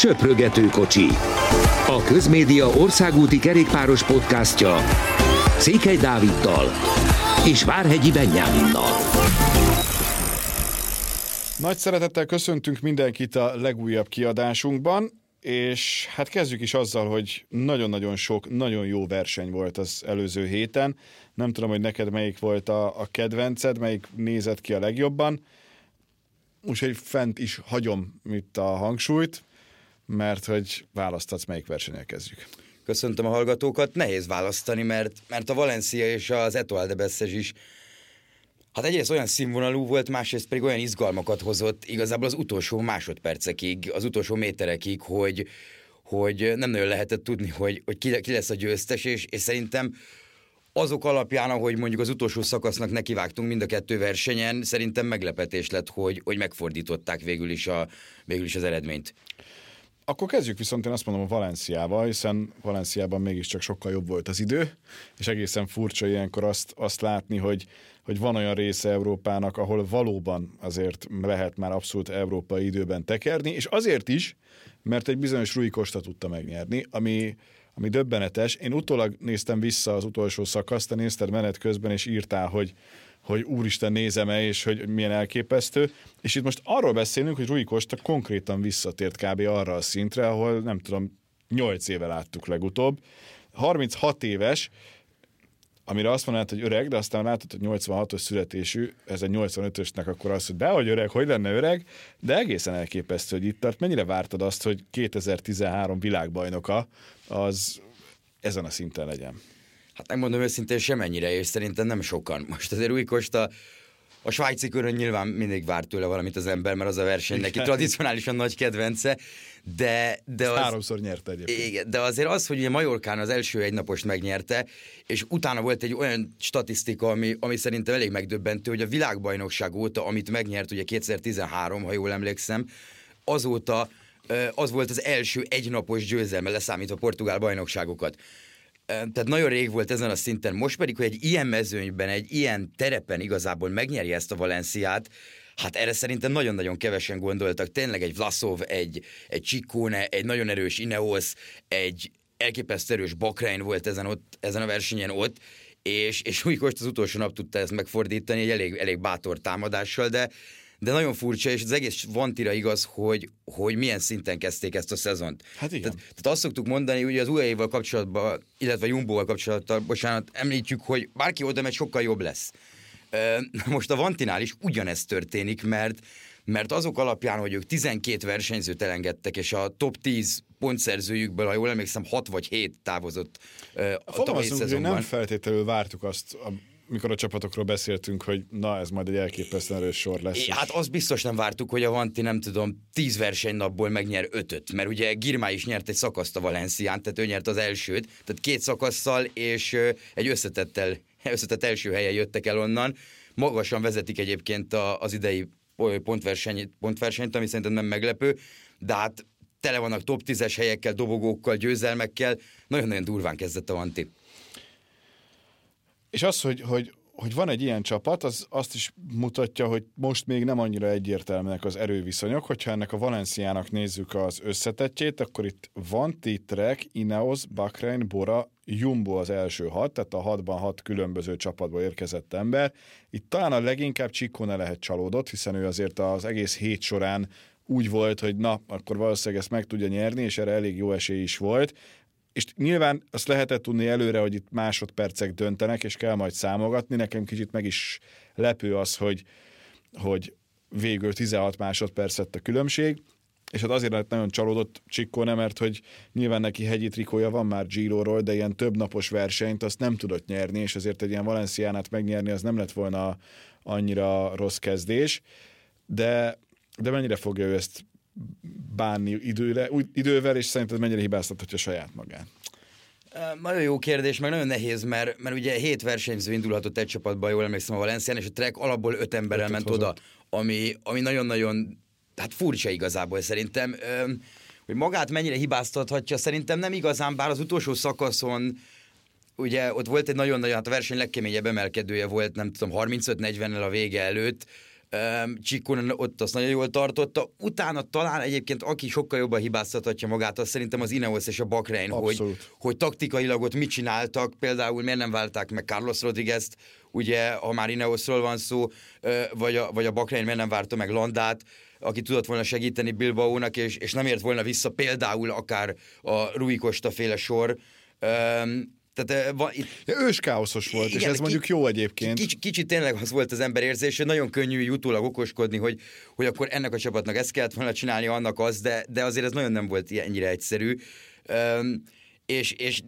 Söprögető kocsi. A Közmédia országúti kerékpáros podcastja Székely Dáviddal és Várhegyi Benyáminnal. Nagy szeretettel köszöntünk mindenkit a legújabb kiadásunkban, és hát kezdjük is azzal, hogy nagyon-nagyon sok, nagyon jó verseny volt az előző héten. Nem tudom, hogy neked melyik volt a, a kedvenced, melyik nézett ki a legjobban. Úgyhogy fent is hagyom itt a hangsúlyt, mert hogy választatsz, melyik versenyel kezdjük. Köszöntöm a hallgatókat. Nehéz választani, mert, mert a Valencia és az Etoile de Besses is Hát egyrészt olyan színvonalú volt, másrészt pedig olyan izgalmakat hozott igazából az utolsó másodpercekig, az utolsó méterekig, hogy, hogy nem nagyon lehetett tudni, hogy, hogy ki, ki lesz a győztes, és, és szerintem azok alapján, ahogy mondjuk az utolsó szakasznak nekivágtunk mind a kettő versenyen, szerintem meglepetés lett, hogy, hogy megfordították végül is, a, végül is az eredményt. Akkor kezdjük viszont én azt mondom a Valenciával, hiszen Valenciában mégiscsak sokkal jobb volt az idő, és egészen furcsa ilyenkor azt, azt látni, hogy, hogy van olyan része Európának, ahol valóban azért lehet már abszolút európai időben tekerni, és azért is, mert egy bizonyos Rui Costa tudta megnyerni, ami, ami döbbenetes. Én utólag néztem vissza az utolsó szakaszt, te nézted menet közben, és írtál, hogy, hogy úristen nézem-e, és hogy milyen elképesztő. És itt most arról beszélünk, hogy Rui Costa konkrétan visszatért kb. arra a szintre, ahol nem tudom, 8 éve láttuk legutóbb. 36 éves, amire azt mondanád, hogy öreg, de aztán látod, hogy 86-os születésű, ez egy 85-ösnek akkor az, hogy de hogy öreg, hogy lenne öreg, de egészen elképesztő, hogy itt tart. Mennyire vártad azt, hogy 2013 világbajnoka az ezen a szinten legyen? Hát megmondom őszintén semennyire, és szerintem nem sokan. Most azért új Kosta a svájci körön nyilván mindig várt tőle valamit az ember, mert az a verseny neki tradicionálisan nagy kedvence, de... de az, háromszor nyerte egyébként. Igen, de azért az, hogy ugye Majorkán az első egynapost megnyerte, és utána volt egy olyan statisztika, ami, ami szerintem elég megdöbbentő, hogy a világbajnokság óta, amit megnyert ugye 2013, ha jól emlékszem, azóta az volt az első egynapos győzelme leszámítva a portugál bajnokságokat tehát nagyon rég volt ezen a szinten, most pedig, hogy egy ilyen mezőnyben, egy ilyen terepen igazából megnyeri ezt a Valenciát, Hát erre szerintem nagyon-nagyon kevesen gondoltak. Tényleg egy Vlasov, egy, egy Csikóne, egy nagyon erős Ineos, egy elképesztő erős Bakrein volt ezen, ott, ezen a versenyen ott, és, és úgy az utolsó nap tudta ezt megfordítani egy elég, elég bátor támadással, de de nagyon furcsa, és az egész Vantira igaz, hogy, hogy milyen szinten kezdték ezt a szezont. Hát igen. Tehát, tehát azt szoktuk mondani, hogy az UAE-val kapcsolatban, illetve Jumbo-val kapcsolatban, bocsánat, említjük, hogy bárki oda megy, sokkal jobb lesz. Most a Vantinál is ugyanezt történik, mert mert azok alapján, hogy ők 12 versenyzőt elengedtek, és a top 10 pontszerzőjükből, ha jól emlékszem, 6 vagy 7 távozott a tavalyi szezonban. nem feltétlenül vártuk azt a mikor a csapatokról beszéltünk, hogy na, ez majd egy elképesztően erős sor lesz. É, hát azt biztos nem vártuk, hogy a Vanti nem tudom, tíz versenynapból megnyer ötöt, mert ugye Girmá is nyert egy szakaszt a Valencián, tehát ő nyert az elsőt, tehát két szakasszal és egy összetettel, összetett első helyen jöttek el onnan. Magasan vezetik egyébként az idei pontversenyt, pontversenyt, ami szerintem nem meglepő, de hát tele vannak top 10-es helyekkel, dobogókkal, győzelmekkel. Nagyon-nagyon durván kezdett a Vanti. És az, hogy, hogy, hogy van egy ilyen csapat, az azt is mutatja, hogy most még nem annyira egyértelműek az erőviszonyok. Hogyha ennek a Valenciának nézzük az összetettjét, akkor itt van Trek, Ineos, Bakrein, Bora, Jumbo az első hat, tehát a hatban hat különböző csapatból érkezett ember. Itt talán a leginkább ne lehet csalódott, hiszen ő azért az egész hét során úgy volt, hogy na, akkor valószínűleg ezt meg tudja nyerni, és erre elég jó esély is volt és nyilván azt lehetett tudni előre, hogy itt másodpercek döntenek, és kell majd számogatni. Nekem kicsit meg is lepő az, hogy, hogy végül 16 másodperc lett a különbség, és hát azért lett nagyon csalódott nem, mert hogy nyilván neki hegyi trikója van már Giro-ról, de ilyen több napos versenyt azt nem tudott nyerni, és azért egy ilyen Valenciánát megnyerni az nem lett volna annyira rossz kezdés, de, de mennyire fogja ő ezt bánni időre, úgy, idővel, és szerinted mennyire hibáztathatja saját magát? Nagyon jó kérdés, meg nagyon nehéz, mert, mert ugye hét versenyző indulhatott egy csapatba, jól emlékszem a Valencián, és a Trek alapból öt emberrel ment hozott. oda, ami, ami nagyon-nagyon hát furcsa igazából szerintem. Hogy magát mennyire hibáztathatja, szerintem nem igazán, bár az utolsó szakaszon ugye ott volt egy nagyon-nagyon, hát a verseny legkeményebb emelkedője volt, nem tudom, 35-40-nel a vége előtt, Csikon ott azt nagyon jól tartotta. Utána talán egyébként, aki sokkal jobban hibáztathatja magát, az szerintem az Ineos és a Bakrein, hogy, hogy taktikailag ott mit csináltak, például miért nem válták meg Carlos Rodriguez-t, ugye, ha már Ineosról van szó, vagy a, vagy a Bakrein miért nem várta meg Landát, aki tudott volna segíteni Bilbaónak, és, és nem ért volna vissza például akár a Rui Costa féle sor. Tehát, va, itt, ja, ős káoszos volt, igen, és ez ki, mondjuk jó egyébként. Kicsit, kicsit tényleg az volt az ember érzés, hogy nagyon könnyű utólag okoskodni, hogy, hogy akkor ennek a csapatnak ezt kellett volna csinálni, annak az, de, de azért ez nagyon nem volt ennyire egyszerű. Um, és, és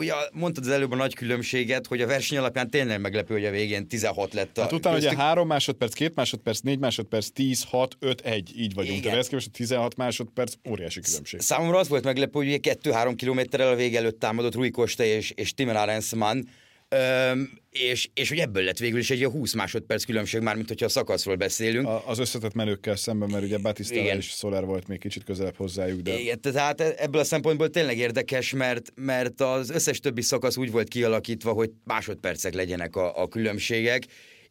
ugye mondtad az előbb a nagy különbséget, hogy a verseny alapján tényleg meglepő, hogy a végén 16 lett a... Hát utána köztük... ugye 3 másodperc, 2 másodperc, 4 másodperc, 10, 6, 5, 1, így vagyunk. Igen. Tehát ez a 16 másodperc, óriási különbség. Számomra az volt meglepő, hogy ugye 2-3 kilométerrel a vége előtt támadott Rui Costa és, és Timmer Arensman, Öm, és, és hogy ebből lett végül is egy 20 másodperc különbség, már mint hogyha a szakaszról beszélünk. A, az összetett menőkkel szemben, mert ugye Batista és Soler volt még kicsit közelebb hozzájuk. De... Igen, tehát ebből a szempontból tényleg érdekes, mert, mert az összes többi szakasz úgy volt kialakítva, hogy másodpercek legyenek a, a különbségek,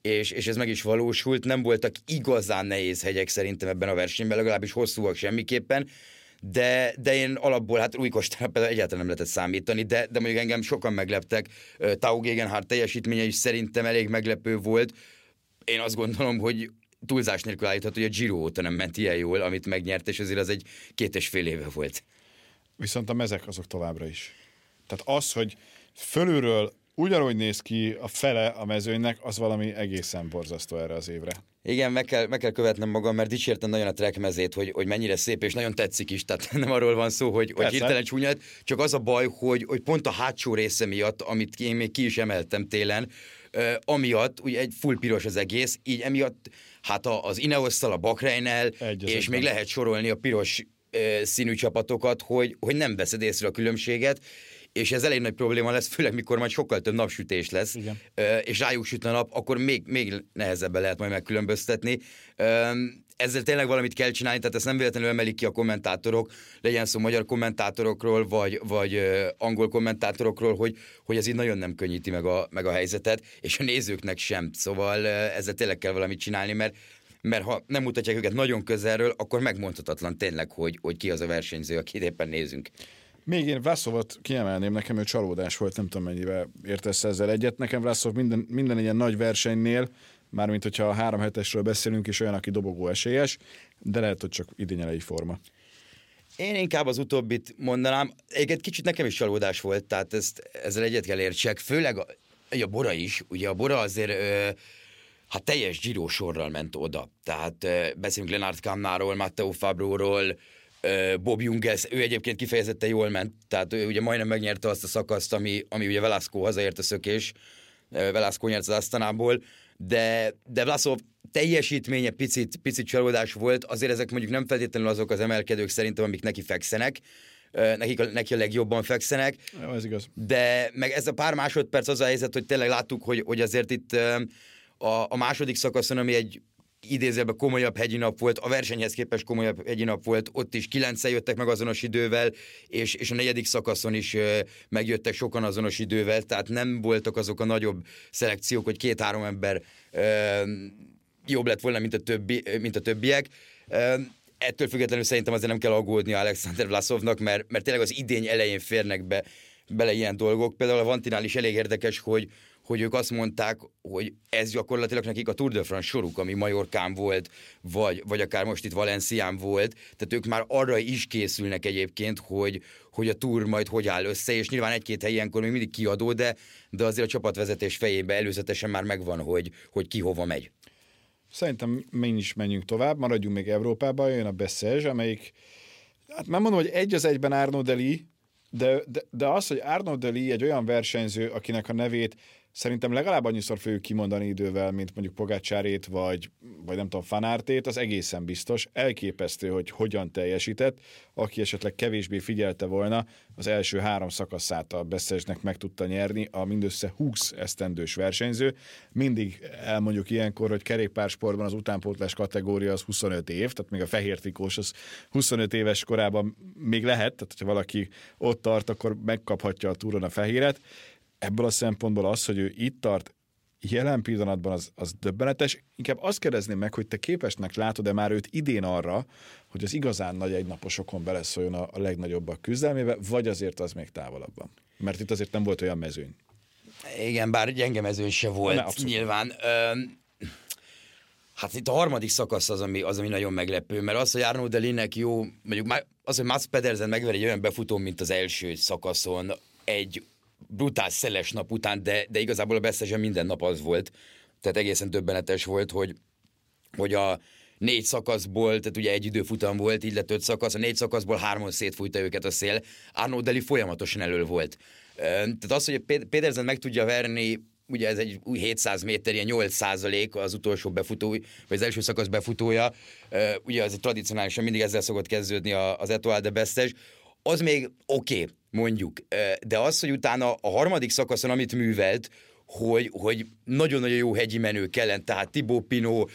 és, és ez meg is valósult. Nem voltak igazán nehéz hegyek szerintem ebben a versenyben, legalábbis hosszúak semmiképpen de, de én alapból, hát új például egyáltalán nem lehetett számítani, de, de mondjuk engem sokan megleptek. Tau Gegenhardt teljesítménye is szerintem elég meglepő volt. Én azt gondolom, hogy túlzás nélkül állítható, hogy a Giro óta nem ment ilyen jól, amit megnyert, és azért az egy két és fél éve volt. Viszont a mezek azok továbbra is. Tehát az, hogy fölülről ugyanúgy néz ki a fele a mezőnynek, az valami egészen borzasztó erre az évre. Igen, meg kell, meg kell követnem magam, mert dicsértem nagyon a track mezét, hogy, hogy mennyire szép, és nagyon tetszik is, tehát nem arról van szó, hogy, hogy hirtelen csúnyát, csak az a baj, hogy, hogy pont a hátsó része miatt, amit én még ki is emeltem télen, uh, amiatt, ugye egy full piros az egész, így emiatt hát a, az Ineosszal, a Bakreinnel, és még lehet sorolni a piros uh, színű csapatokat, hogy, hogy nem veszed észre a különbséget, és ez elég nagy probléma lesz, főleg mikor majd sokkal több napsütés lesz, Igen. és rájuk süt a nap, akkor még, még nehezebben lehet majd megkülönböztetni. Ezzel tényleg valamit kell csinálni, tehát ezt nem véletlenül emelik ki a kommentátorok, legyen szó magyar kommentátorokról, vagy, vagy angol kommentátorokról, hogy, hogy ez így nagyon nem könnyíti meg a, meg a helyzetet, és a nézőknek sem. Szóval ezzel tényleg kell valamit csinálni, mert mert ha nem mutatják őket nagyon közelről, akkor megmondhatatlan tényleg, hogy, hogy ki az a versenyző, akit éppen nézünk. Még én Vlaszovot kiemelném, nekem ő csalódás volt, nem tudom mennyivel értesz ezzel egyet. Nekem Vlaszov minden, minden ilyen nagy versenynél, mármint hogyha a három hetesről beszélünk, és olyan, aki dobogó esélyes, de lehet, hogy csak idényelei forma. Én inkább az utóbbit mondanám. Egyébként kicsit nekem is csalódás volt, tehát ezt, ezzel egyet kell értsek. Főleg a, a Bora is. Ugye a Bora azért ö, hát teljes Giro sorral ment oda. Tehát ö, beszélünk Lenard Kamnáról, Matteo Fabróról, Bob Jungels, ő egyébként kifejezetten jól ment, tehát ő ugye majdnem megnyerte azt a szakaszt, ami, ami ugye Velasco hazaért a szökés, Velasco nyert az Asztanából, de, de Vlasov teljesítménye picit, picit csalódás volt, azért ezek mondjuk nem feltétlenül azok az emelkedők szerintem, amik neki fekszenek, nekik a, neki a legjobban fekszenek. Jó, ez igaz. De meg ez a pár másodperc az a helyzet, hogy tényleg láttuk, hogy, hogy azért itt a, a második szakaszon, ami egy idézőben komolyabb hegyi nap volt, a versenyhez képest komolyabb hegyi nap volt, ott is kilencen jöttek meg azonos idővel, és, és a negyedik szakaszon is ö, megjöttek sokan azonos idővel, tehát nem voltak azok a nagyobb szelekciók, hogy két-három ember ö, jobb lett volna, mint a, többi, mint a többiek. Ö, ettől függetlenül szerintem azért nem kell aggódni Alexander Vlasovnak, mert, mert tényleg az idény elején férnek be bele ilyen dolgok. Például a Vantinál is elég érdekes, hogy, hogy ők azt mondták, hogy ez gyakorlatilag nekik a Tour de France soruk, ami Majorkán volt, vagy, vagy akár most itt Valencián volt, tehát ők már arra is készülnek egyébként, hogy, hogy a Tour majd hogy áll össze, és nyilván egy-két hely ilyenkor még mindig kiadó, de, de azért a csapatvezetés fejében előzetesen már megvan, hogy, hogy ki hova megy. Szerintem mi is menjünk tovább, maradjunk még Európában, jön a Bessezs, amelyik, hát nem mondom, hogy egy az egyben Arnaud Deli, de, de, de az, hogy Arnaud Deli egy olyan versenyző, akinek a nevét szerintem legalább annyiszor fogjuk kimondani idővel, mint mondjuk Pogácsárét, vagy, vagy nem tudom, Fanártét, az egészen biztos. Elképesztő, hogy hogyan teljesített. Aki esetleg kevésbé figyelte volna, az első három szakaszát a Beszesnek meg tudta nyerni, a mindössze 20 esztendős versenyző. Mindig elmondjuk ilyenkor, hogy kerékpársportban az utánpótlás kategória az 25 év, tehát még a fehér trikós az 25 éves korában még lehet, tehát ha valaki ott tart, akkor megkaphatja a túron a fehéret ebből a szempontból az, hogy ő itt tart, jelen pillanatban az, az döbbenetes. Inkább azt kérdezném meg, hogy te képesnek látod-e már őt idén arra, hogy az igazán nagy egynaposokon beleszóljon a, a legnagyobbak küzdelmébe, vagy azért az még távolabban? Mert itt azért nem volt olyan mezőny. Igen, bár gyenge mezőny se volt ne, nyilván. Ö, Hát itt a harmadik szakasz az, ami, az, ami nagyon meglepő, mert az, hogy Arnaud Delinek jó, mondjuk az, hogy Mats Pedersen megver egy olyan befutó, mint az első szakaszon, egy brutál szeles nap után, de, de igazából a beszesen minden nap az volt. Tehát egészen döbbenetes volt, hogy, hogy a négy szakaszból, tehát ugye egy időfutam volt, így lett öt szakasz, a négy szakaszból hárman szétfújta őket a szél. Arnaud Deli folyamatosan elől volt. Tehát az, hogy Pedersen meg tudja verni ugye ez egy új 700 méter, ilyen 8 százalék az utolsó befutó, vagy az első szakasz befutója, ugye az tradicionálisan mindig ezzel szokott kezdődni az Etoile de Bestes, az még oké, okay, mondjuk, de az, hogy utána a harmadik szakaszon, amit művelt, hogy, hogy nagyon-nagyon jó hegyi menők ellen, tehát Thibaut Pinot,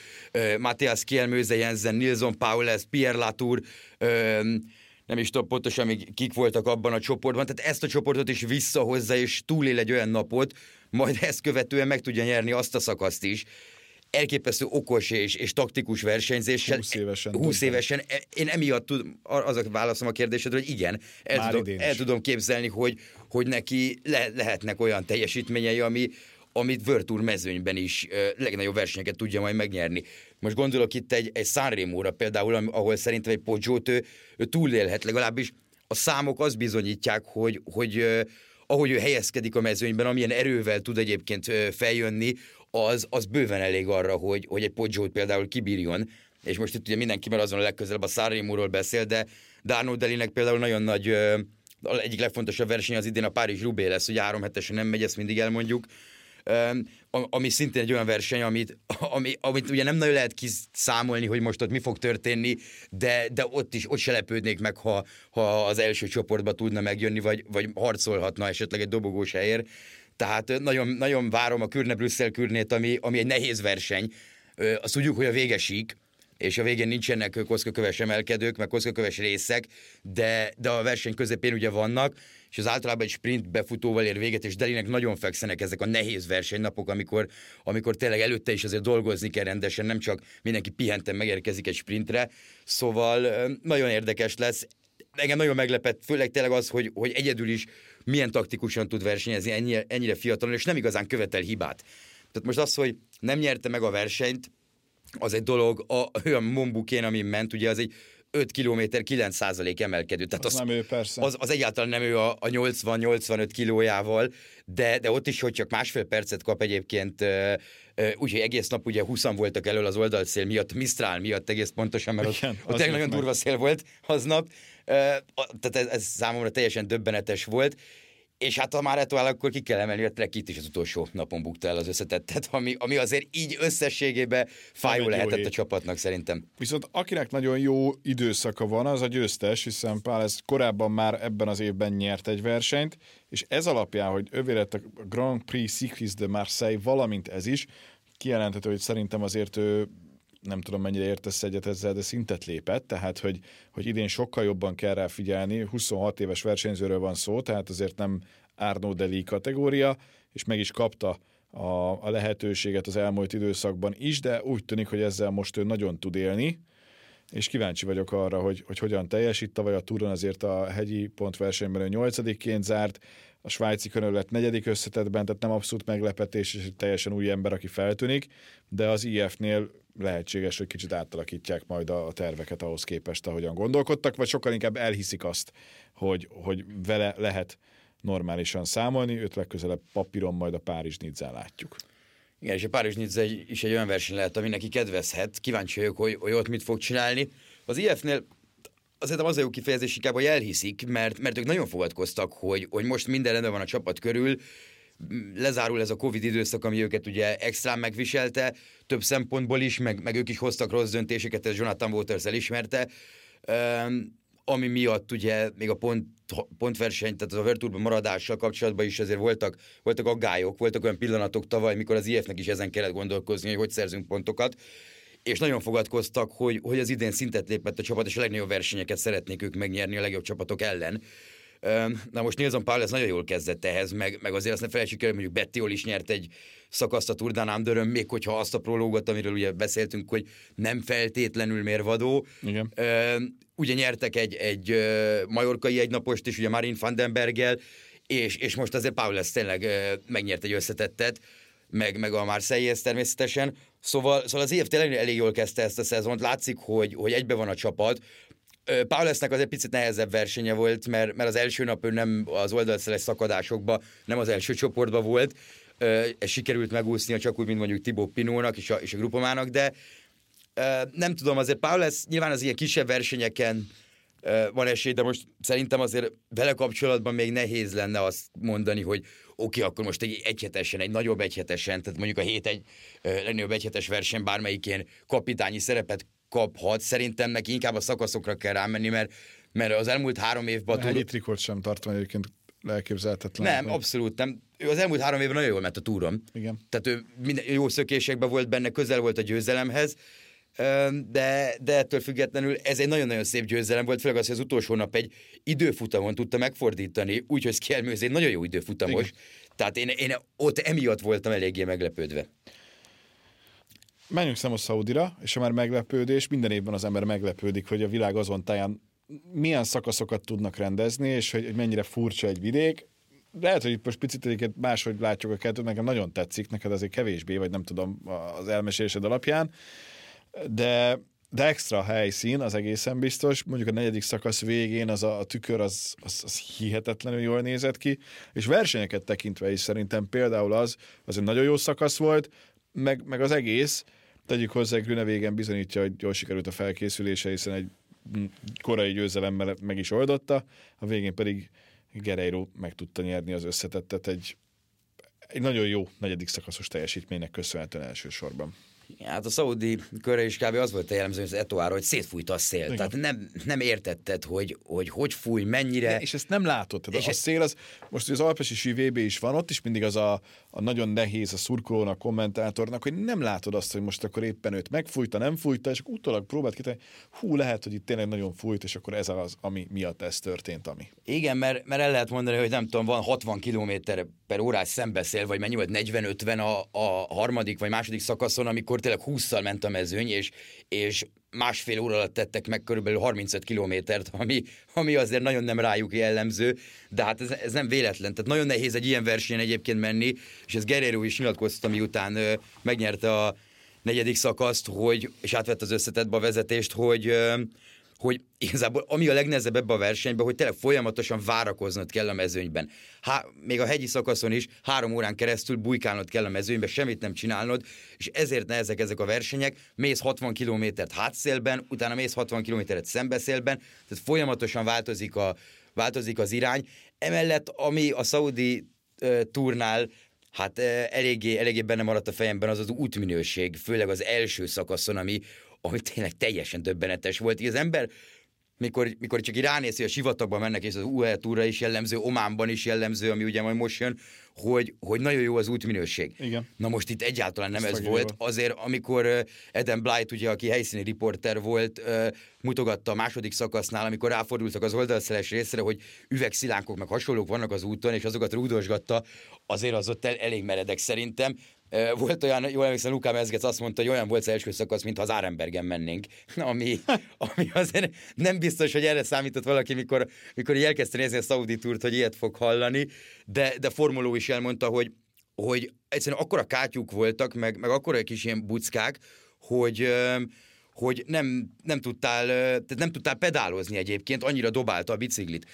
Matthias Kielmőze Jensen, Nilsson Paules, Pierre Latour, nem is tudom pontosan még kik voltak abban a csoportban, tehát ezt a csoportot is visszahozza, és túlél egy olyan napot, majd ezt követően meg tudja nyerni azt a szakaszt is, elképesztő okos és, és taktikus versenyzéssel. 20 évesen. 20 évesen. Én emiatt tud, az a válaszom a kérdésedre, hogy igen, el, tudom, el tudom képzelni, hogy, hogy neki le, lehetnek olyan teljesítményei, ami, amit Virtual mezőnyben is ö, legnagyobb versenyeket tudja majd megnyerni. Most gondolok itt egy, egy Sanremo-ra például, ahol szerintem egy Poggiót ő, ő túlélhet, legalábbis a számok azt bizonyítják, hogy, hogy ö, ahogy ő helyezkedik a mezőnyben, amilyen erővel tud egyébként feljönni, az, az bőven elég arra, hogy, hogy egy Poggio például kibírjon. És most itt ugye mindenki már azon a legközelebb a Sanremo-ról beszél, de Dano Delinek például nagyon nagy, egyik legfontosabb verseny az idén a Párizs Rubé lesz, hogy három hetesen nem megy, ezt mindig elmondjuk ami szintén egy olyan verseny, amit, ami, amit ugye nem nagyon lehet kiszámolni, hogy most ott mi fog történni, de, de ott is ott se lepődnék meg, ha, ha az első csoportba tudna megjönni, vagy, vagy harcolhatna esetleg egy dobogós helyért. Tehát nagyon, nagyon várom a Kürne-Brüsszel Kürnét, ami, ami egy nehéz verseny. Azt tudjuk, hogy a végesík, és a végén nincsenek koszkaköves emelkedők, meg koszkaköves részek, de, de a verseny közepén ugye vannak, és az általában egy sprint befutóval ér véget, és Delinek nagyon fekszenek ezek a nehéz versenynapok, amikor, amikor tényleg előtte is azért dolgozni kell rendesen, nem csak mindenki pihenten megérkezik egy sprintre, szóval nagyon érdekes lesz. Engem nagyon meglepett, főleg tényleg az, hogy, hogy egyedül is milyen taktikusan tud versenyezni ennyire, ennyire fiatalon, és nem igazán követel hibát. Tehát most az, hogy nem nyerte meg a versenyt, az egy dolog, a, olyan Mombukén, ami ment, ugye az egy 5 km 9 százalék emelkedő. Tehát az, az, nem ő, persze. Az, az egyáltalán nem ő a, a 80-85 kilójával, de, de ott is, hogy csak másfél percet kap egyébként, úgyhogy egész nap ugye 20 voltak elől az oldalszél miatt, Mistral miatt egész pontosan, mert Igen, ott, ott nagyon meg. durva szél volt aznap, tehát ez, ez számomra teljesen döbbenetes volt, és hát ha már Etoile, akkor ki kell emelni, a Trekit is az utolsó napon bukta el az összetettet, ami, ami azért így összességében fájó lehetett jó a csapatnak szerintem. Viszont akinek nagyon jó időszaka van, az a győztes, hiszen Pál ez korábban már ebben az évben nyert egy versenyt, és ez alapján, hogy övé lett a Grand Prix Cycliste de Marseille, valamint ez is, kijelenthető, hogy szerintem azért ő nem tudom mennyire értesz egyet ezzel, de szintet lépett, tehát hogy, hogy idén sokkal jobban kell rá figyelni, 26 éves versenyzőről van szó, tehát azért nem Arnaud Deli kategória, és meg is kapta a, a lehetőséget az elmúlt időszakban is, de úgy tűnik, hogy ezzel most ő nagyon tud élni, és kíváncsi vagyok arra, hogy, hogy hogyan teljesít. Tavaly a túron azért a hegyi pontversenyben ő nyolcadikként zárt, a svájci lett negyedik összetetben, tehát nem abszolút meglepetés, és egy teljesen új ember, aki feltűnik, de az IF-nél lehetséges, hogy kicsit átalakítják majd a terveket ahhoz képest, ahogyan gondolkodtak, vagy sokkal inkább elhiszik azt, hogy, hogy vele lehet normálisan számolni, őt legközelebb papíron majd a Párizs Nidzán látjuk. Igen, és a Párizs Nidza is egy olyan verseny lehet, ami neki kedvezhet. Kíváncsi vagyok, hogy, hogy ott mit fog csinálni. Az IF-nél azért az a jó kifejezés inkább, hogy elhiszik, mert, mert ők nagyon fogadkoztak, hogy, hogy most minden rendben van a csapat körül, lezárul ez a Covid időszak, ami őket ugye extrán megviselte, több szempontból is, meg, meg ők is hoztak rossz döntéseket, ez Jonathan Waters elismerte, um, ami miatt ugye még a pont, pontverseny, tehát az a Verturban maradással kapcsolatban is azért voltak, voltak aggályok, voltak olyan pillanatok tavaly, mikor az IF-nek is ezen kellett gondolkozni, hogy hogy szerzünk pontokat, és nagyon fogadkoztak, hogy, hogy az idén szintet lépett a csapat, és a legnagyobb versenyeket szeretnék ők megnyerni a legjobb csapatok ellen Na most Nilsson Paul ez nagyon jól kezdett ehhez, meg, meg azért azt ne felejtsük el, hogy mondjuk Bettiol is nyert egy szakaszt a Tour de még hogyha azt a prológot, amiről ugye beszéltünk, hogy nem feltétlenül mérvadó. Igen. Ugye nyertek egy, egy majorkai egynapost is, ugye Marin Vandenberggel, és, és most azért Paul tényleg megnyert egy összetettet, meg, meg a Marseille természetesen. Szóval, szóval az év tényleg elég jól kezdte ezt a szezont, látszik, hogy, hogy egybe van a csapat, Paulesnek az egy picit nehezebb versenye volt, mert, mert az első nap ő nem az oldalszeles szakadásokba, nem az első csoportba volt, ez sikerült megúsznia csak úgy, mint mondjuk Tibó Pinónak és a, és a grupomának, de nem tudom, azért Paules nyilván az ilyen kisebb versenyeken van esély, de most szerintem azért vele kapcsolatban még nehéz lenne azt mondani, hogy oké, okay, akkor most egy egyhetesen, egy nagyobb egyhetesen, tehát mondjuk a hét egy legnagyobb egyhetes verseny bármelyikén kapitányi szerepet kaphat. Szerintem neki inkább a szakaszokra kell rámenni, mert, mert az elmúlt három évben... Túl... trikot sem tartom egyébként elképzelhetetlen. Nem, hogy... abszolút nem. Ő az elmúlt három évben nagyon jól ment a túron. Igen. Tehát ő minden, jó szökésekben volt benne, közel volt a győzelemhez, de, de ettől függetlenül ez egy nagyon-nagyon szép győzelem volt, főleg az, hogy az utolsó nap egy időfutamon tudta megfordítani, úgyhogy Skjelmőz egy nagyon jó időfutamos. Igen. Tehát én, én ott emiatt voltam eléggé meglepődve. Menjünk a Szaudira, és ha már meglepődés, minden évben az ember meglepődik, hogy a világ azon táján milyen szakaszokat tudnak rendezni, és hogy, hogy mennyire furcsa egy vidék. Lehet, hogy itt most picit egyébként máshogy látjuk a kettőt, nekem nagyon tetszik, neked azért kevésbé, vagy nem tudom az elmesélésed alapján, de, de extra helyszín, az egészen biztos. Mondjuk a negyedik szakasz végén az a, a tükör az, az, az hihetetlenül jól nézett ki, és versenyeket tekintve is szerintem például az, az egy nagyon jó szakasz volt, meg, meg az egész, tegyük hozzá, Grünevégen bizonyítja, hogy jól sikerült a felkészülése, hiszen egy korai győzelemmel meg is oldotta, a végén pedig Gereiro meg tudta nyerni az összetettet egy, egy nagyon jó negyedik szakaszos teljesítménynek köszönhetően elsősorban. Hát a szaudi körre is kb. az volt a jellemző, az Etoára, hogy szétfújt a szél. Igen. Tehát nem, nem értetted, hogy, hogy hogy fúj, mennyire. Ja, és ezt nem látod. Tehát és a szél az, most az Alpesi VB is van, ott is mindig az a, a nagyon nehéz a szurkolónak, a kommentátornak, hogy nem látod azt, hogy most akkor éppen őt megfújta, nem fújta, és akkor utólag próbált kitálni, hú, lehet, hogy itt tényleg nagyon fújt, és akkor ez az, ami miatt ez történt, ami. Igen, mert, mert el lehet mondani, hogy nem tudom, van 60 km per órás szembeszél, vagy mennyi volt, 40-50 a, a harmadik vagy második szakaszon, amikor tényleg 20-szal ment a mezőny, és, és másfél óra alatt tettek meg körülbelül 35 kilométert, ami, ami azért nagyon nem rájuk jellemző, de hát ez, ez nem véletlen. Tehát nagyon nehéz egy ilyen versenyen egyébként menni, és ez Guerrero is nyilatkozta, miután ö, megnyerte a negyedik szakaszt, hogy, és átvett az összetetbe a vezetést, hogy ö, hogy igazából ami a legnehezebb ebbe a versenyben, hogy tényleg folyamatosan várakoznod kell a mezőnyben. Há, még a hegyi szakaszon is három órán keresztül bujkálnod kell a mezőnyben, semmit nem csinálnod, és ezért nehezek ezek a versenyek. Mész 60 kilométert hátszélben, utána mész 60 kilométert szembeszélben, tehát folyamatosan változik, a, változik az irány. Emellett, ami a szaudi uh, turnál hát eléggé, eléggé benne maradt a fejemben az az útminőség, főleg az első szakaszon, ami, ami tényleg teljesen döbbenetes volt. Így az ember mikor, mikor csak így ránéz, hogy a sivatagban mennek, és az UE túra is jellemző, Ománban is jellemző, ami ugye majd most jön, hogy, hogy nagyon jó az útminőség. Igen. Na most itt egyáltalán nem Ezt ez volt. Jó. Azért, amikor Eden Blight, ugye, aki helyszíni riporter volt, mutogatta a második szakasznál, amikor ráfordultak az oldalszeles részre, hogy üvegszilánkok meg hasonlók vannak az úton, és azokat rúdosgatta, azért az ott elég meredek szerintem. Volt olyan, jól emlékszem, Luká Mezgec azt mondta, hogy olyan volt az első szakasz, mintha az Árenbergen mennénk, ami, ami azért nem biztos, hogy erre számított valaki, mikor, mikor elkezdte nézni a Saudi túrt, hogy ilyet fog hallani, de, de Formuló is elmondta, hogy, hogy egyszerűen akkora kátyúk voltak, meg, meg akkora kis ilyen buckák, hogy, hogy nem, nem, tudtál, tehát nem tudtál pedálozni egyébként, annyira dobálta a biciklit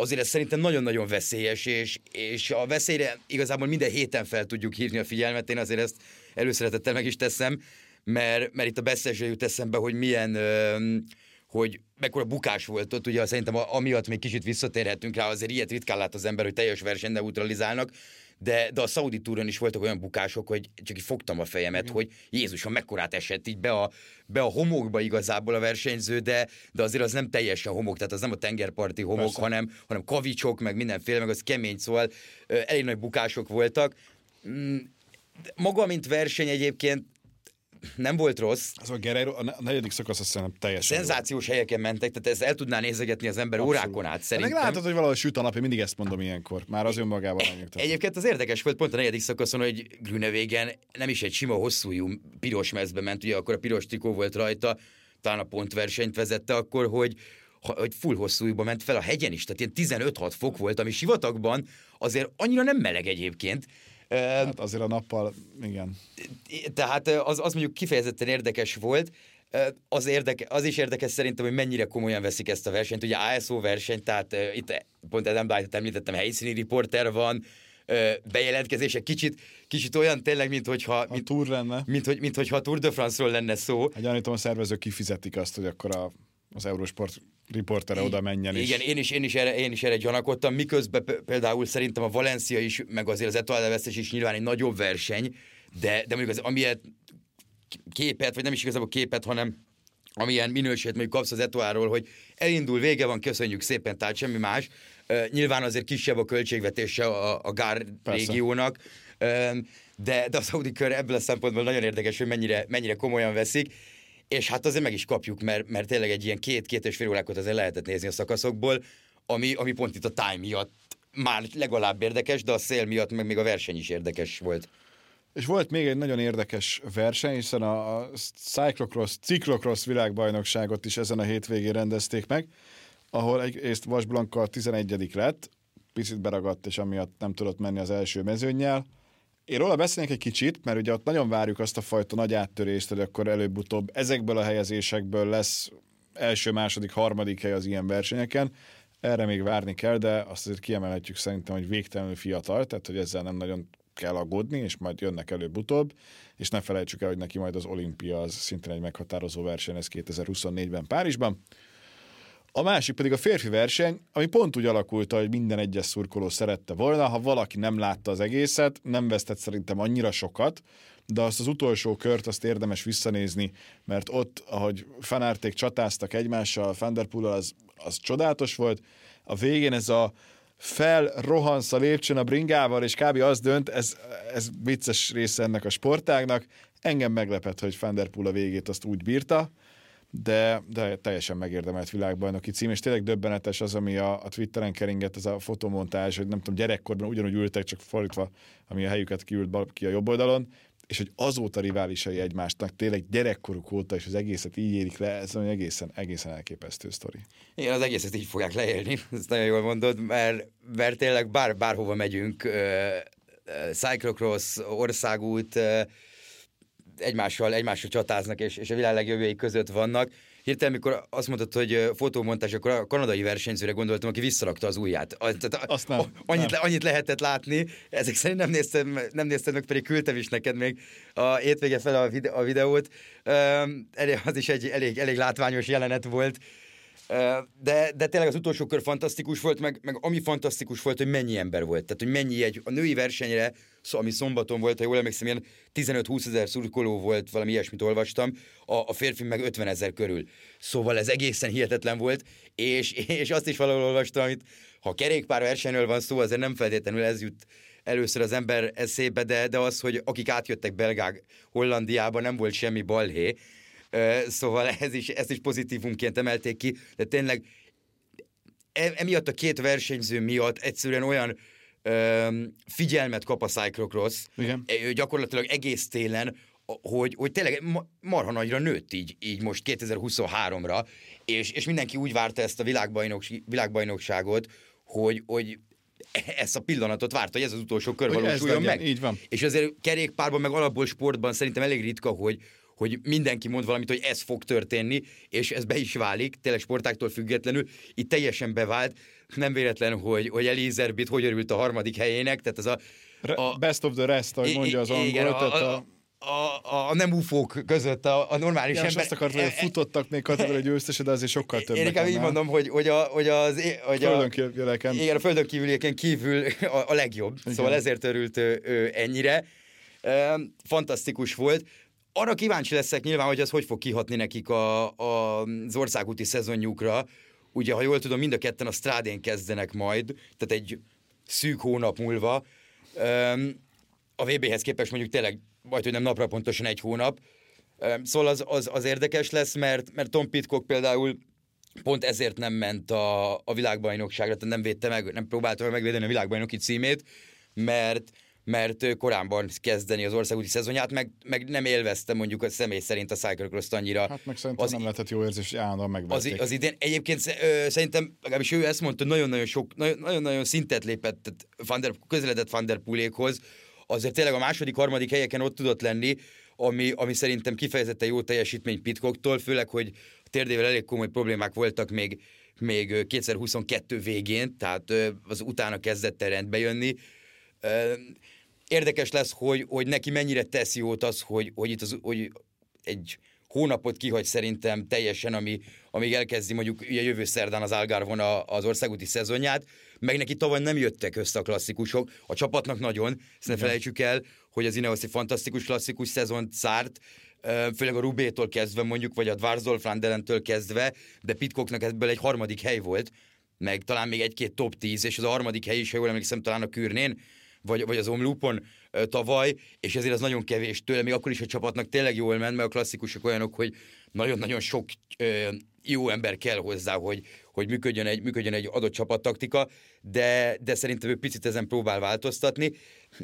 azért ez szerintem nagyon-nagyon veszélyes, és, és a veszélyre igazából minden héten fel tudjuk hívni a figyelmet, én azért ezt előszeretettel meg is teszem, mert, mert itt a beszélésre jut eszembe, hogy milyen, hogy mekkora bukás volt ott, ugye szerintem amiatt még kicsit visszatérhetünk rá, azért ilyet ritkán lát az ember, hogy teljes versenyt neutralizálnak, de, de a Saudi túron is voltak olyan bukások, hogy csak így fogtam a fejemet, Igen. hogy Jézusom, mekkorát esett így be a, be a homokba igazából a versenyző, de, de azért az nem teljesen homok, tehát az nem a tengerparti homok, hanem, hanem kavicsok, meg mindenféle, meg az kemény, szóval elég nagy bukások voltak. Mm, maga, mint verseny egyébként nem volt rossz. Az a Guerrero, a negyedik szakasz azt szerintem teljesen Szenzációs jó. helyeken mentek, tehát ezt el tudná nézegetni az ember Abszolút. órákon át szerintem. Meg látod, hogy valahol süt a nap, én mindig ezt mondom ilyenkor. Már az önmagában megnyugtat. Egyébként az érdekes volt pont a negyedik szakaszon, hogy Grünevégen nem is egy sima hosszújú piros mezbe ment, ugye akkor a piros trikó volt rajta, talán a pontversenyt vezette akkor, hogy hogy full hosszújúba ment fel a hegyen is, tehát ilyen 15-6 fok volt, ami sivatagban azért annyira nem meleg egyébként. Hát azért a nappal, igen. Tehát az, az mondjuk kifejezetten érdekes volt, az, érdeke, az is érdekes szerintem, hogy mennyire komolyan veszik ezt a versenyt. Ugye ASO verseny, tehát uh, itt pont Adam Blight említettem, helyszíni riporter van, uh, bejelentkezése kicsit, kicsit olyan tényleg, mint hogyha... A mint, túr lenne. Mint, hogy, mint hogyha a Tour de France-ról lenne szó. Hát gyanítom, a szervezők kifizetik azt, hogy akkor a, az Eurosport riportere oda menjen is. Igen, én is, én is, erre, én is erre gyanakodtam, miközben például szerintem a Valencia is, meg azért az Etoile is nyilván egy nagyobb verseny, de, de mondjuk az amilyet képet, vagy nem is igazából képet, hanem amilyen minőséget mondjuk kapsz az Etoáról, hogy elindul, vége van, köszönjük szépen, tehát semmi más. Uh, nyilván azért kisebb a költségvetése a, a Gár Persze. régiónak, uh, de, de a Saudi kör ebből a szempontból nagyon érdekes, hogy mennyire, mennyire komolyan veszik, és hát azért meg is kapjuk, mert, mert tényleg egy ilyen két-két és fél órákat azért lehetett nézni a szakaszokból, ami, ami pont itt a time miatt már legalább érdekes, de a szél miatt meg még a verseny is érdekes volt. És volt még egy nagyon érdekes verseny, hiszen a, a Cyclocross, világbajnokságot is ezen a hétvégén rendezték meg, ahol egyrészt Vasblanka 11 lett, picit beragadt, és amiatt nem tudott menni az első mezőnyel. Én róla beszélnék egy kicsit, mert ugye ott nagyon várjuk azt a fajta nagy áttörést, hogy akkor előbb-utóbb ezekből a helyezésekből lesz első, második, harmadik hely az ilyen versenyeken. Erre még várni kell, de azt azért kiemelhetjük szerintem, hogy végtelenül fiatal, tehát hogy ezzel nem nagyon kell aggódni, és majd jönnek előbb-utóbb, és ne felejtsük el, hogy neki majd az olimpia az szintén egy meghatározó verseny ez 2024-ben Párizsban. A másik pedig a férfi verseny, ami pont úgy alakult, hogy minden egyes szurkoló szerette volna. Ha valaki nem látta az egészet, nem vesztett szerintem annyira sokat, de azt az utolsó kört azt érdemes visszanézni, mert ott, ahogy fanárték csatáztak egymással, Fenderpool az, az csodálatos volt. A végén ez a felrohansz a lépcsőn a bringával, és kb. az dönt, ez, ez vicces része ennek a sportágnak. Engem meglepett, hogy Fenderpool a végét azt úgy bírta, de, de teljesen megérdemelt világbajnoki cím, és tényleg döbbenetes az, ami a, a Twitteren keringett, ez a fotomontázs, hogy nem tudom, gyerekkorban ugyanúgy ültek, csak fordítva, ami a helyüket kiült ki a jobb oldalon, és hogy azóta riválisai egymásnak, tényleg gyerekkoruk óta, és az egészet így érik le, ez egy egészen, egészen elképesztő sztori. Igen, az egészet így fogják leélni, ezt nagyon jól mondod, mert, mert tényleg bár, bárhova megyünk, uh, uh, cyclocross, országút, uh, egymással, egymással csatáznak, és, és a világ legjobbjai között vannak. Hirtelen, mikor azt mondtad, hogy fotómontás, akkor a kanadai versenyzőre gondoltam, aki visszarakta az ujját. Azt nem, annyit, nem. annyit lehetett látni, ezek szerint nem néztem, nem néztem meg, pedig küldtem is neked még a hétvége fel a, vide- a videót. Az is egy elég, elég látványos jelenet volt de, de tényleg az utolsó kör fantasztikus volt, meg, meg ami fantasztikus volt, hogy mennyi ember volt. Tehát, hogy mennyi egy, a női versenyre, ami szombaton volt, ha jól emlékszem, ilyen 15-20 ezer szurkoló volt, valami ilyesmit olvastam, a, a férfi meg 50 ezer körül. Szóval ez egészen hihetetlen volt, és, és azt is valahol olvastam, amit ha kerékpár versenyről van szó, azért nem feltétlenül ez jut először az ember eszébe, de, de az, hogy akik átjöttek Belgák Hollandiába, nem volt semmi balhé, szóval ez is, ezt is pozitívumként emelték ki, de tényleg e, emiatt a két versenyző miatt egyszerűen olyan ö, figyelmet kap a Cyclocross, Igen. gyakorlatilag egész télen, hogy, hogy tényleg marha nagyra nőtt így, így most 2023-ra, és, és mindenki úgy várta ezt a világbajnok, világbajnokságot, hogy, hogy ezt a pillanatot várta, hogy ez az utolsó kör valósuljon meg. Így van. És azért kerékpárban, meg alapból sportban szerintem elég ritka, hogy, hogy mindenki mond valamit, hogy ez fog történni, és ez be is válik, tényleg sportáktól függetlenül. Itt teljesen bevált, nem véletlen, hogy, hogy Elizabeth hogy örült a harmadik helyének, tehát ez a... a best of the rest, ahogy mondja az angol. Igen, a, a, a, a, a nem ufók között a, a normális ja, ember... azt akartam, hogy e- e- futottak még kategóriai győztese, de azért sokkal több. Én inkább így mondom, hogy, hogy, a, hogy az... Hogy a, földön. Igen, a földön kívülieken kívül a, a legjobb. Igen. Szóval ezért örült ő, ő ennyire. Fantasztikus volt arra kíváncsi leszek nyilván, hogy ez hogy fog kihatni nekik a, a, az országúti szezonjukra. Ugye, ha jól tudom, mind a ketten a strádén kezdenek majd, tehát egy szűk hónap múlva. A VB-hez képest mondjuk tényleg majd, hogy nem napra pontosan egy hónap. Szóval az, az, az érdekes lesz, mert, mert Tom Pitcock például pont ezért nem ment a, a világbajnokságra, tehát nem védte meg, nem próbálta meg megvédeni a világbajnoki címét, mert mert korábban kezdeni az országúti szezonját, meg, meg nem élvezte mondjuk a személy szerint a cyclocross annyira. Hát meg szerintem az, nem lehetett jó érzés, hogy állandóan megvették. Az, az idén egyébként szerintem, legalábbis ő ezt mondta, nagyon-nagyon sok, nagyon-nagyon szintet lépett, tehát Van der, közeledett Van der Pulékhoz, azért tényleg a második, harmadik helyeken ott tudott lenni, ami, ami szerintem kifejezetten jó teljesítmény Pitcocktól, főleg, hogy a térdével elég komoly problémák voltak még, még 2022 végén, tehát az utána kezdett el rendbe jönni. Érdekes lesz, hogy, hogy neki mennyire tesz jót az, hogy, hogy itt az, hogy egy hónapot kihagy szerintem teljesen, ami, amíg elkezdi mondjuk ugye jövő szerdán az Algarvon a, az országúti szezonját, meg neki tavaly nem jöttek össze a klasszikusok, a csapatnak nagyon, ezt ne felejtsük el, hogy az Ineos egy fantasztikus klasszikus szezont szárt, főleg a Rubétól kezdve mondjuk, vagy a Dvarzol Flandelentől kezdve, de Pitcocknak ebből egy harmadik hely volt, meg talán még egy-két top 10, és az a harmadik hely is, ha jól emlékszem, talán a Kürnén, vagy, vagy az Omlupon tavaly, és ezért az nagyon kevés tőle, még akkor is a csapatnak tényleg jól ment, mert a klasszikusok olyanok, hogy nagyon-nagyon sok ö, jó ember kell hozzá, hogy, hogy működjön egy, működjön egy adott csapattaktika, de, de szerintem ő picit ezen próbál változtatni,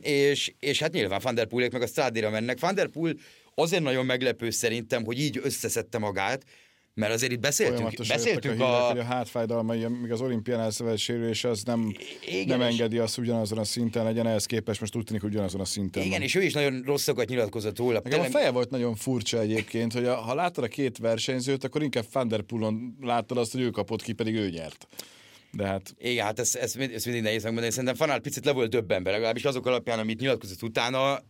és, és hát nyilván Van der Poolék meg a Stradira mennek. Van der Poel azért nagyon meglepő szerintem, hogy így összeszedte magát, mert azért itt beszéltünk, beszéltünk a, a... Hírek, a hátfájdalmai, még az olimpián sérülés az nem, igen, nem engedi azt, hogy ugyanazon a szinten legyen, ehhez képest most úgy tűnik, hogy ugyanazon a szinten Igen, van. és ő is nagyon rosszakat nyilatkozott róla. Nekem a feje volt nagyon furcsa egyébként, hogy a, ha láttad a két versenyzőt, akkor inkább Van der Poolon láttad azt, hogy ő kapott ki, pedig ő nyert. De hát... Igen, hát ez, ez, ez, ez mindig nehéz megmondani. Szerintem Fanál picit le volt döbbenve, legalábbis azok alapján, amit nyilatkozott utána,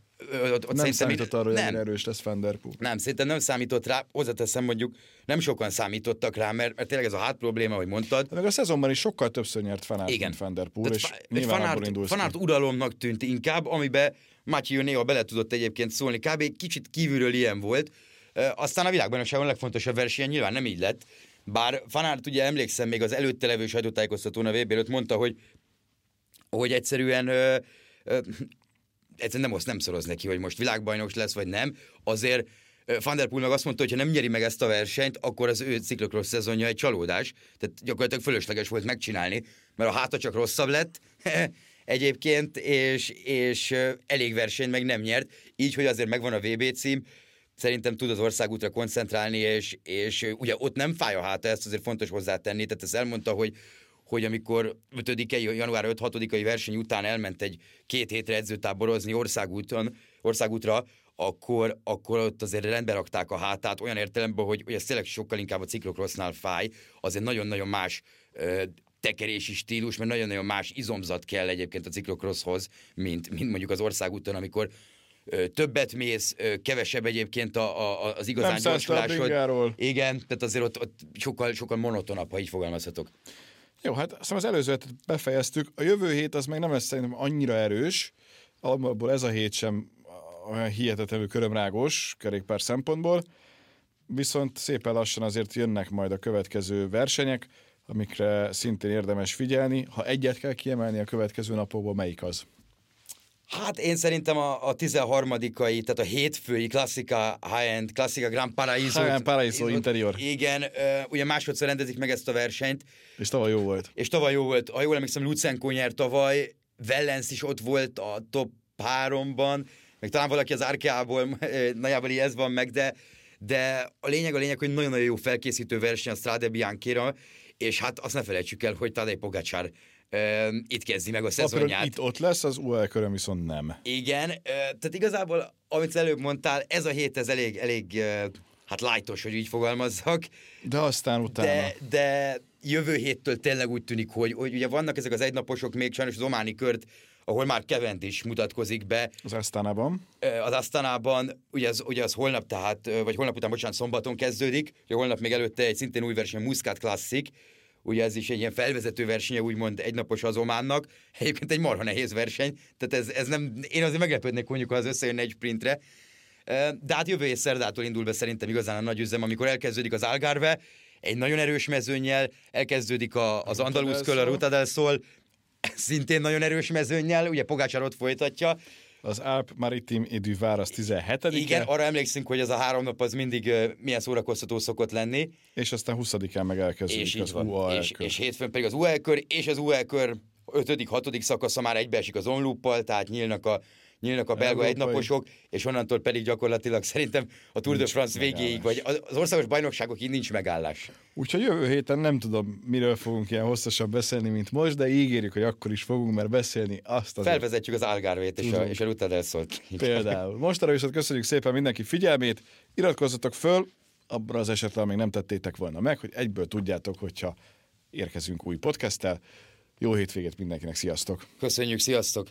ott nem számított arra, hogy nem. erős lesz Van Der Poel. Nem, szerintem nem számított rá. Hozzáteszem mondjuk, nem sokan számítottak rá, mert, mert tényleg ez a hát probléma, hogy mondtad. De meg a szezonban is sokkal többször nyert Fanart, Igen. mint Van Der Poel, és nyilván Fanart, Fanart uralomnak tűnt inkább, amiben Matthew néha bele tudott egyébként szólni. Kb. egy kicsit kívülről ilyen volt. Aztán a világbajnokságon a legfontosabb verseny nyilván nem így lett. Bár Fanart ugye emlékszem még az előtte levő sajtótájékoztatón a VB előtt mondta, hogy hogy egyszerűen ö, ö, egyszerűen nem, azt nem szoroz neki, hogy most világbajnok lesz, vagy nem. Azért Van der Poel meg azt mondta, hogy ha nem nyeri meg ezt a versenyt, akkor az ő ciklokros szezonja egy csalódás. Tehát gyakorlatilag fölösleges volt megcsinálni, mert a háta csak rosszabb lett egyébként, és, és elég versenyt meg nem nyert. Így, hogy azért megvan a VB cím, szerintem tud az országútra koncentrálni, és, és ugye ott nem fáj a háta, ezt azért fontos hozzátenni. Tehát ezt elmondta, hogy hogy amikor 5 január 5-6-ai verseny után elment egy két hétre edzőtáborozni országúton, országútra, akkor, akkor ott azért rendbe rakták a hátát, olyan értelemben, hogy, hogy ez tényleg sokkal inkább a ciklokrossznál fáj, azért nagyon-nagyon más ö, tekerési stílus, mert nagyon-nagyon más izomzat kell egyébként a ciklokrosszhoz, mint, mint mondjuk az országúton, amikor többet mész, kevesebb egyébként a, a, az igazán gyorsulásod. Igen, tehát azért ott, ott sokkal, sokkal monotonabb, ha így fogalmazhatok. Jó, hát aztán az előzőt befejeztük. A jövő hét az még nem lesz szerintem annyira erős, abból ez a hét sem olyan hihetetlenül körömrágos kerékpár szempontból, viszont szépen lassan azért jönnek majd a következő versenyek, amikre szintén érdemes figyelni. Ha egyet kell kiemelni a következő napokból, melyik az? Hát én szerintem a, a 13 tehát a hétfői klasszika high-end, klasszika Grand Paraiso. Grand Paraiso interior. Igen, ugye másodszor rendezik meg ezt a versenyt. És tavaly jó volt. És tavaly jó volt. Ha jól emlékszem, Lucenko nyert tavaly, Wellens is ott volt a top háromban, meg talán valaki az Arkeából, nagyjából ez van meg, de, de a lényeg a lényeg, hogy nagyon-nagyon jó felkészítő verseny a Strade Bianchira, és hát azt ne felejtsük el, hogy Tadej Pogacsár itt kezdi meg a szezonját. Itt ott lesz, az UL köröm viszont nem. Igen, tehát igazából, amit előbb mondtál, ez a hét ez elég, elég hát lájtos, hogy így fogalmazzak. De aztán utána. De, de jövő héttől tényleg úgy tűnik, hogy, hogy ugye vannak ezek az egynaposok, még sajnos az Ománi kört, ahol már Kevent is mutatkozik be. Az Asztánában. Az Asztánában, ugye az, ugye az holnap, tehát, vagy holnap után, bocsánat, szombaton kezdődik, ugye holnap még előtte egy szintén új verseny, Muscat Classic, ugye ez is egy ilyen felvezető versenye, úgymond egynapos az Ománnak, egyébként egy marha nehéz verseny, tehát ez, ez nem, én azért meglepődnék mondjuk, ha az összejönne egy sprintre, de hát jövő és szerdától indul be szerintem igazán a nagy üzem, amikor elkezdődik az Algarve, egy nagyon erős mezőnyel, elkezdődik a, az Andalus Köl, a Ruta del Sol, szintén nagyon erős mezőnyel, ugye Pogácsár ott folytatja, az Alp Maritim et du Var az 17 Igen, arra emlékszünk, hogy ez a három nap az mindig uh, milyen szórakoztató szokott lenni. És aztán 20-án meg elkezdődik és az van. És, kör. és hétfőn pedig az UAE kör, és az UAE kör 5.-6. szakasza már egybeesik az onluppal, tehát nyílnak a nyílnak a belga Európai. egynaposok, és onnantól pedig gyakorlatilag szerintem a Tour de Nincs France végéig, vagy megállás. az országos bajnokságokig nincs megállás. Úgyhogy jövő héten nem tudom, miről fogunk ilyen hosszasan beszélni, mint most, de ígérjük, hogy akkor is fogunk, mert beszélni azt az Felvezetjük az Algarvét és a, és a Ruta del Solt. Például. Mostanra viszont köszönjük szépen mindenki figyelmét, iratkozzatok föl, abban az esetben, amíg nem tettétek volna meg, hogy egyből tudjátok, hogyha érkezünk új podcasttel. Jó hétvégét mindenkinek, sziasztok! Köszönjük, sziasztok!